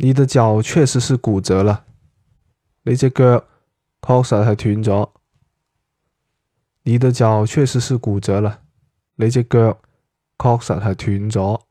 你的脚确实是骨折啦你只脚确实系断咗。你的脚确实是骨折啦你只脚确实系断咗。